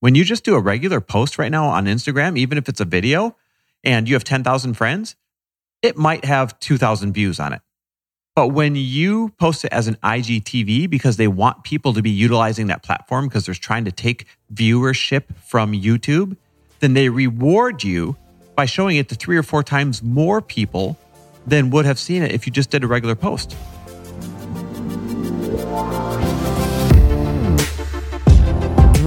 When you just do a regular post right now on Instagram, even if it's a video and you have 10,000 friends, it might have 2,000 views on it. But when you post it as an IGTV because they want people to be utilizing that platform because they're trying to take viewership from YouTube, then they reward you by showing it to three or four times more people than would have seen it if you just did a regular post.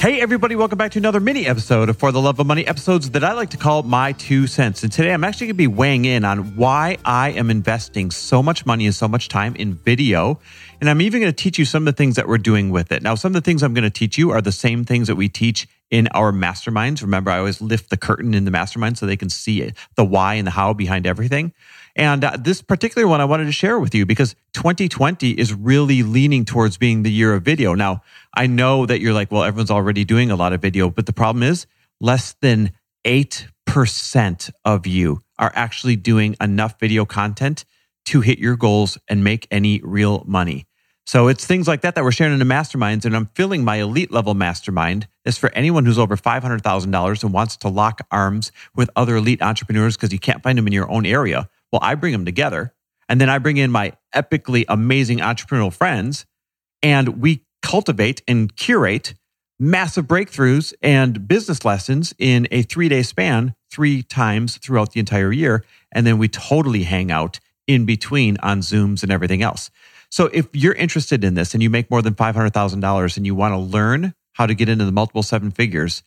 Hey, everybody, welcome back to another mini episode of For the Love of Money episodes that I like to call My Two Cents. And today I'm actually going to be weighing in on why I am investing so much money and so much time in video. And I'm even going to teach you some of the things that we're doing with it. Now, some of the things I'm going to teach you are the same things that we teach in our masterminds. Remember, I always lift the curtain in the mastermind so they can see the why and the how behind everything. And uh, this particular one I wanted to share with you because 2020 is really leaning towards being the year of video. Now, I know that you're like, well, everyone's already doing a lot of video, but the problem is less than 8% of you are actually doing enough video content to hit your goals and make any real money. So it's things like that that we're sharing in the masterminds. And I'm filling my elite level mastermind is for anyone who's over $500,000 and wants to lock arms with other elite entrepreneurs because you can't find them in your own area. Well, I bring them together and then I bring in my epically amazing entrepreneurial friends and we cultivate and curate massive breakthroughs and business lessons in a three day span, three times throughout the entire year. And then we totally hang out in between on Zooms and everything else. So if you're interested in this and you make more than $500,000 and you want to learn how to get into the multiple seven figures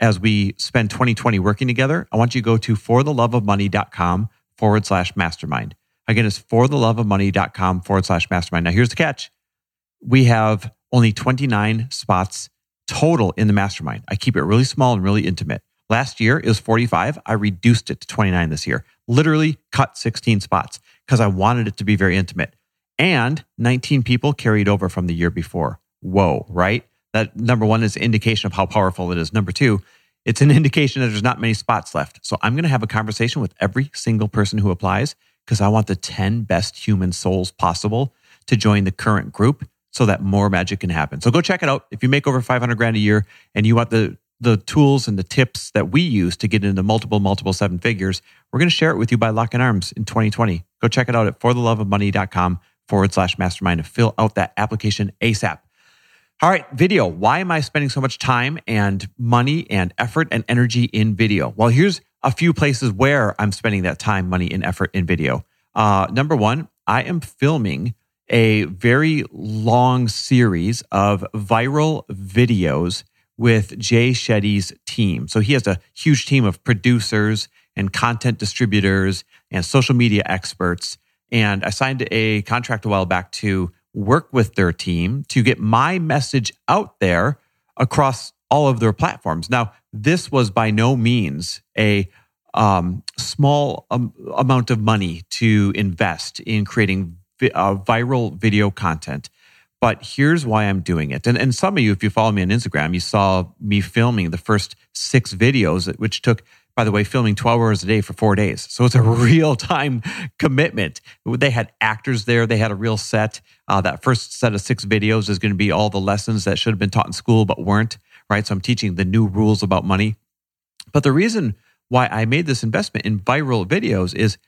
as we spend 2020 working together, I want you to go to fortheloveofmoney.com forward slash mastermind. Again, it's fortheloveofmoney.com forward slash mastermind. Now, here's the catch we have only 29 spots total in the mastermind. I keep it really small and really intimate. Last year it was 45. I reduced it to 29 this year. Literally cut 16 spots because I wanted it to be very intimate. And 19 people carried over from the year before. Whoa, right? That number one is indication of how powerful it is. Number two, it's an indication that there's not many spots left. So I'm going to have a conversation with every single person who applies because I want the 10 best human souls possible to join the current group so that more magic can happen. So go check it out. If you make over 500 grand a year and you want the the tools and the tips that we use to get into multiple, multiple seven figures, we're going to share it with you by locking arms in 2020. Go check it out at fortheloveofmoney.com forward slash mastermind and fill out that application ASAP. All right, video. Why am I spending so much time and money and effort and energy in video? Well, here's a few places where I'm spending that time, money, and effort in video. Uh, number one, I am filming a very long series of viral videos with Jay Shetty's team. So he has a huge team of producers and content distributors and social media experts. And I signed a contract a while back to work with their team to get my message out there across all of their platforms. Now, this was by no means a um, small um, amount of money to invest in creating uh, viral video content. But here's why I'm doing it. And, and some of you, if you follow me on Instagram, you saw me filming the first six videos, which took, by the way, filming 12 hours a day for four days. So it's a real time commitment. They had actors there, they had a real set. Uh, that first set of six videos is going to be all the lessons that should have been taught in school but weren't, right? So I'm teaching the new rules about money. But the reason why I made this investment in viral videos is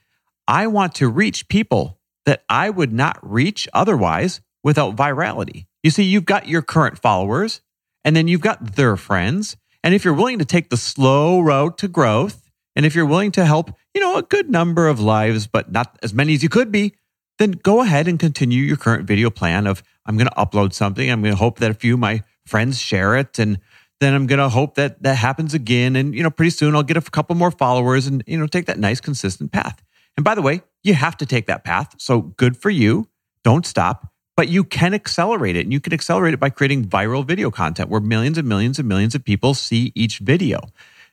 I want to reach people that I would not reach otherwise without virality. You see, you've got your current followers, and then you've got their friends. And if you're willing to take the slow road to growth, and if you're willing to help, you know, a good number of lives, but not as many as you could be, then go ahead and continue your current video plan of I'm going to upload something. I'm going to hope that a few of my friends share it. And then I'm going to hope that that happens again. And, you know, pretty soon I'll get a couple more followers and, you know, take that nice, consistent path. And by the way, you have to take that path. So good for you. Don't stop. But you can accelerate it. And you can accelerate it by creating viral video content where millions and millions and millions of people see each video.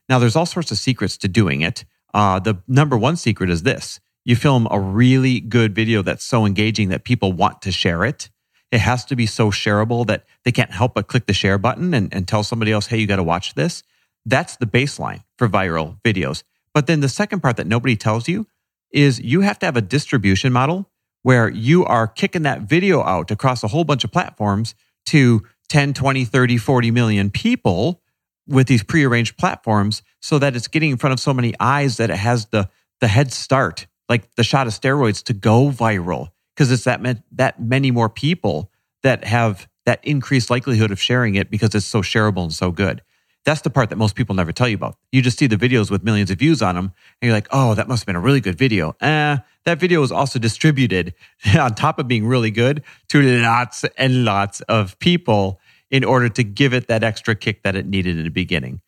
Now, there's all sorts of secrets to doing it. Uh, the number one secret is this you film a really good video that's so engaging that people want to share it. It has to be so shareable that they can't help but click the share button and, and tell somebody else, hey, you got to watch this. That's the baseline for viral videos. But then the second part that nobody tells you is you have to have a distribution model where you are kicking that video out across a whole bunch of platforms to 10, 20, 30, 40 million people with these prearranged platforms so that it's getting in front of so many eyes that it has the, the head start, like the shot of steroids to go viral because it's that, that many more people that have that increased likelihood of sharing it because it's so shareable and so good. That's the part that most people never tell you about. You just see the videos with millions of views on them and you're like, oh, that must have been a really good video. Eh, that video was also distributed on top of being really good to lots and lots of people in order to give it that extra kick that it needed in the beginning.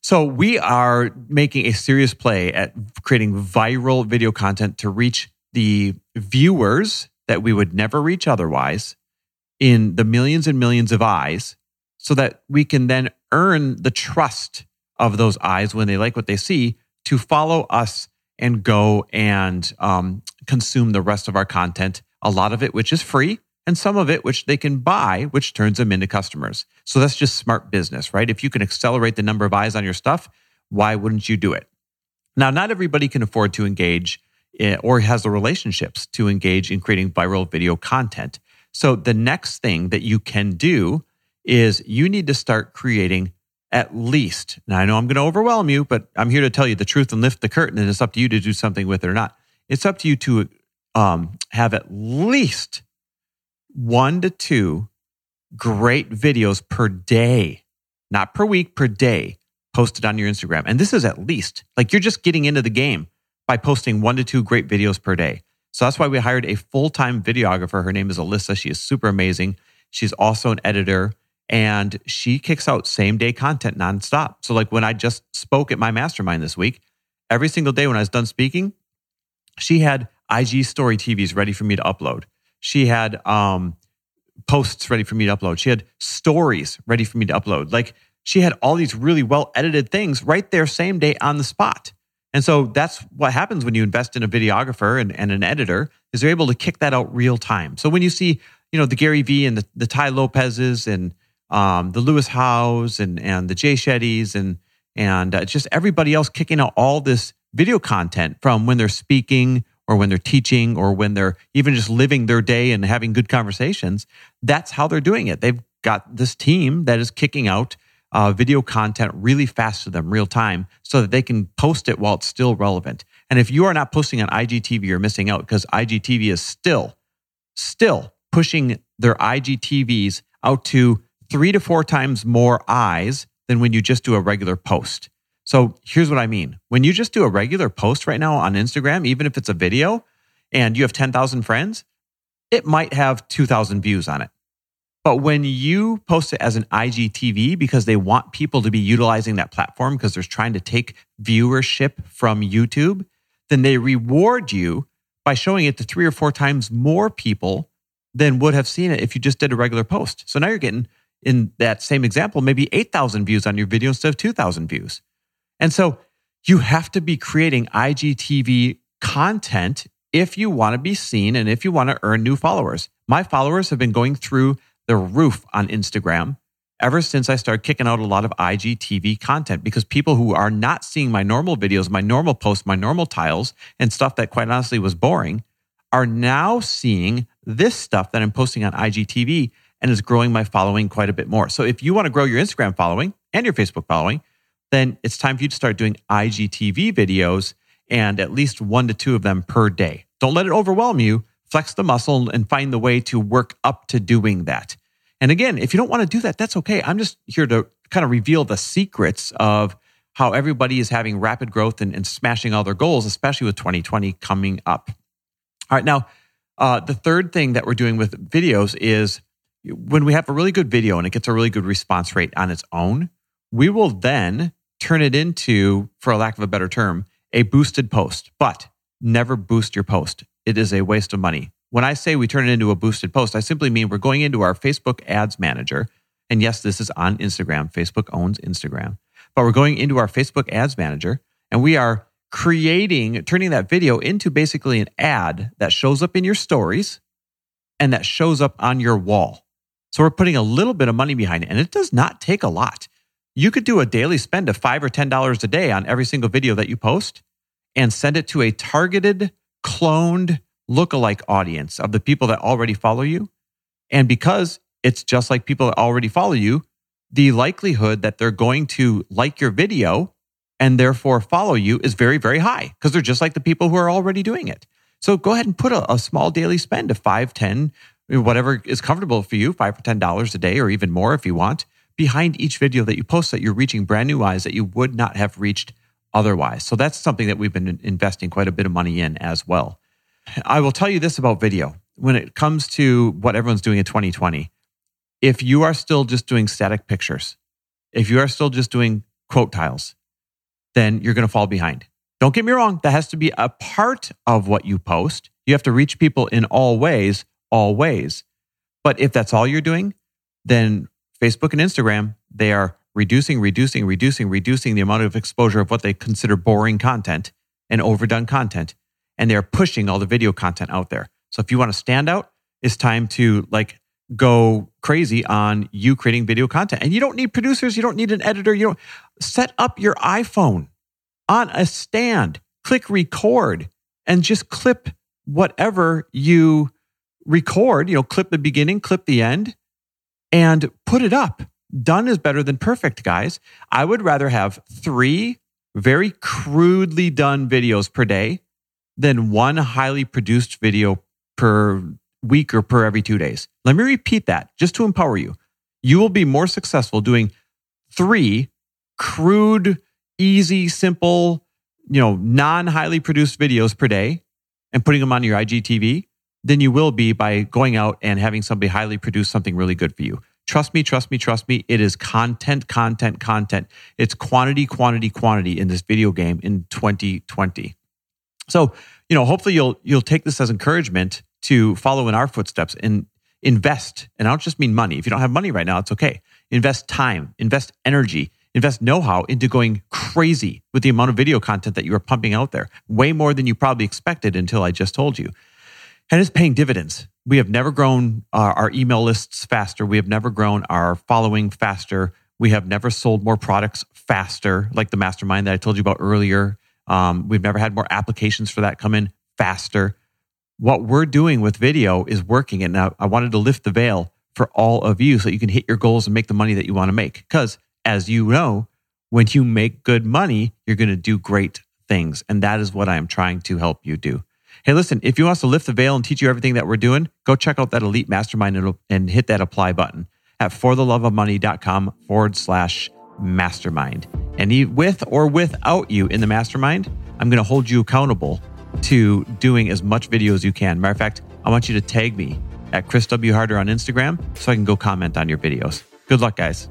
So we are making a serious play at creating viral video content to reach the viewers that we would never reach otherwise in the millions and millions of eyes so that we can then earn the trust of those eyes when they like what they see to follow us and go and um, consume the rest of our content, a lot of it which is free and some of it which they can buy, which turns them into customers. So that's just smart business, right? If you can accelerate the number of eyes on your stuff, why wouldn't you do it? Now, not everybody can afford to engage eh, or has the relationships to engage in creating viral video content. So the next thing that you can do is you need to start creating at least. Now I know I'm going to overwhelm you, but I'm here to tell you the truth and lift the curtain, and it's up to you to do something with it or not. It's up to you to um, have at least one to two great videos per day, not per week, per day, posted on your Instagram. And this is at least like you're just getting into the game by posting one to two great videos per day. So that's why we hired a full time videographer. Her name is Alyssa. She is super amazing. She's also an editor and she kicks out same day content nonstop. So, like when I just spoke at my mastermind this week, every single day when I was done speaking, she had IG story TVs ready for me to upload. She had um, posts ready for me to upload. She had stories ready for me to upload. Like she had all these really well edited things right there, same day on the spot. And so that's what happens when you invest in a videographer and, and an editor is they're able to kick that out real time. So when you see, you know, the Gary Vee and the, the Tai Lopez's and um, the Lewis Howes and and the Jay Shetty's and and uh, just everybody else kicking out all this video content from when they're speaking or when they're teaching or when they're even just living their day and having good conversations. That's how they're doing it. They've got this team that is kicking out uh, video content really fast to them, real time, so that they can post it while it's still relevant. And if you are not posting on IGTV, you're missing out because IGTV is still, still pushing their IGTVs out to three to four times more eyes than when you just do a regular post. So here's what I mean. When you just do a regular post right now on Instagram, even if it's a video and you have 10,000 friends, it might have 2,000 views on it. But when you post it as an IGTV because they want people to be utilizing that platform because they're trying to take viewership from YouTube, then they reward you by showing it to three or four times more people than would have seen it if you just did a regular post. So now you're getting in that same example, maybe 8,000 views on your video instead of 2,000 views. And so you have to be creating IGTV content if you want to be seen and if you want to earn new followers. My followers have been going through the roof on Instagram ever since I started kicking out a lot of IGTV content because people who are not seeing my normal videos, my normal posts, my normal tiles, and stuff that quite honestly was boring are now seeing this stuff that I'm posting on IGTV and is growing my following quite a bit more. So if you want to grow your Instagram following and your Facebook following, then it's time for you to start doing IGTV videos and at least one to two of them per day. Don't let it overwhelm you. Flex the muscle and find the way to work up to doing that. And again, if you don't want to do that, that's okay. I'm just here to kind of reveal the secrets of how everybody is having rapid growth and, and smashing all their goals, especially with 2020 coming up. All right. Now, uh, the third thing that we're doing with videos is when we have a really good video and it gets a really good response rate on its own, we will then turn it into, for a lack of a better term, a boosted post. But never boost your post. It is a waste of money. When I say we turn it into a boosted post, I simply mean we're going into our Facebook ads manager. And yes, this is on Instagram. Facebook owns Instagram. but we're going into our Facebook ads manager and we are creating, turning that video into basically an ad that shows up in your stories and that shows up on your wall. So we're putting a little bit of money behind it and it does not take a lot. You could do a daily spend of five or $10 a day on every single video that you post and send it to a targeted, cloned lookalike audience of the people that already follow you. And because it's just like people that already follow you, the likelihood that they're going to like your video and therefore follow you is very, very high because they're just like the people who are already doing it. So go ahead and put a, a small daily spend of five, 10, whatever is comfortable for you, five or ten dollars a day, or even more if you want, behind each video that you post that you're reaching brand new eyes that you would not have reached otherwise. So that's something that we've been investing quite a bit of money in as well. I will tell you this about video. When it comes to what everyone's doing in 2020, if you are still just doing static pictures, if you are still just doing quote tiles, then you're going to fall behind. Don't get me wrong, that has to be a part of what you post. You have to reach people in all ways, all ways. But if that's all you're doing, then Facebook and Instagram, they are reducing, reducing, reducing, reducing the amount of exposure of what they consider boring content and overdone content. And they're pushing all the video content out there. So if you want to stand out, it's time to like go crazy on you creating video content. And you don't need producers, you don't need an editor, you don't set up your iPhone on a stand, click record, and just clip whatever you record, you know, clip the beginning, clip the end, and put it up. Done is better than perfect, guys. I would rather have three very crudely done videos per day than one highly produced video per week or per every two days. Let me repeat that just to empower you. You will be more successful doing three crude, easy, simple, you know, non highly produced videos per day and putting them on your IGTV than you will be by going out and having somebody highly produce something really good for you. Trust me, trust me, trust me. It is content, content, content. It's quantity, quantity, quantity in this video game in 2020. So, you know, hopefully you'll you'll take this as encouragement to follow in our footsteps and invest. And I don't just mean money. If you don't have money right now, it's okay. Invest time, invest energy, invest know-how into going crazy with the amount of video content that you are pumping out there. Way more than you probably expected until I just told you. And it's paying dividends. We have never grown our, our email lists faster. We have never grown our following faster. We have never sold more products faster, like the mastermind that I told you about earlier. Um, we've never had more applications for that come in faster what we're doing with video is working. And now I wanted to lift the veil for all of you so you can hit your goals and make the money that you want to make. Because as you know, when you make good money, you're going to do great things. And that is what I am trying to help you do. Hey, listen, if you want us to lift the veil and teach you everything that we're doing, go check out that elite mastermind and, hit that apply button at fortheloveofmoney.com forward slash mastermind. And with or without you in the mastermind, I'm going to hold you accountable to doing as much video as you can. Matter of fact, I want you to tag me at Chris W. Harder on Instagram so I can go comment on your videos. Good luck, guys.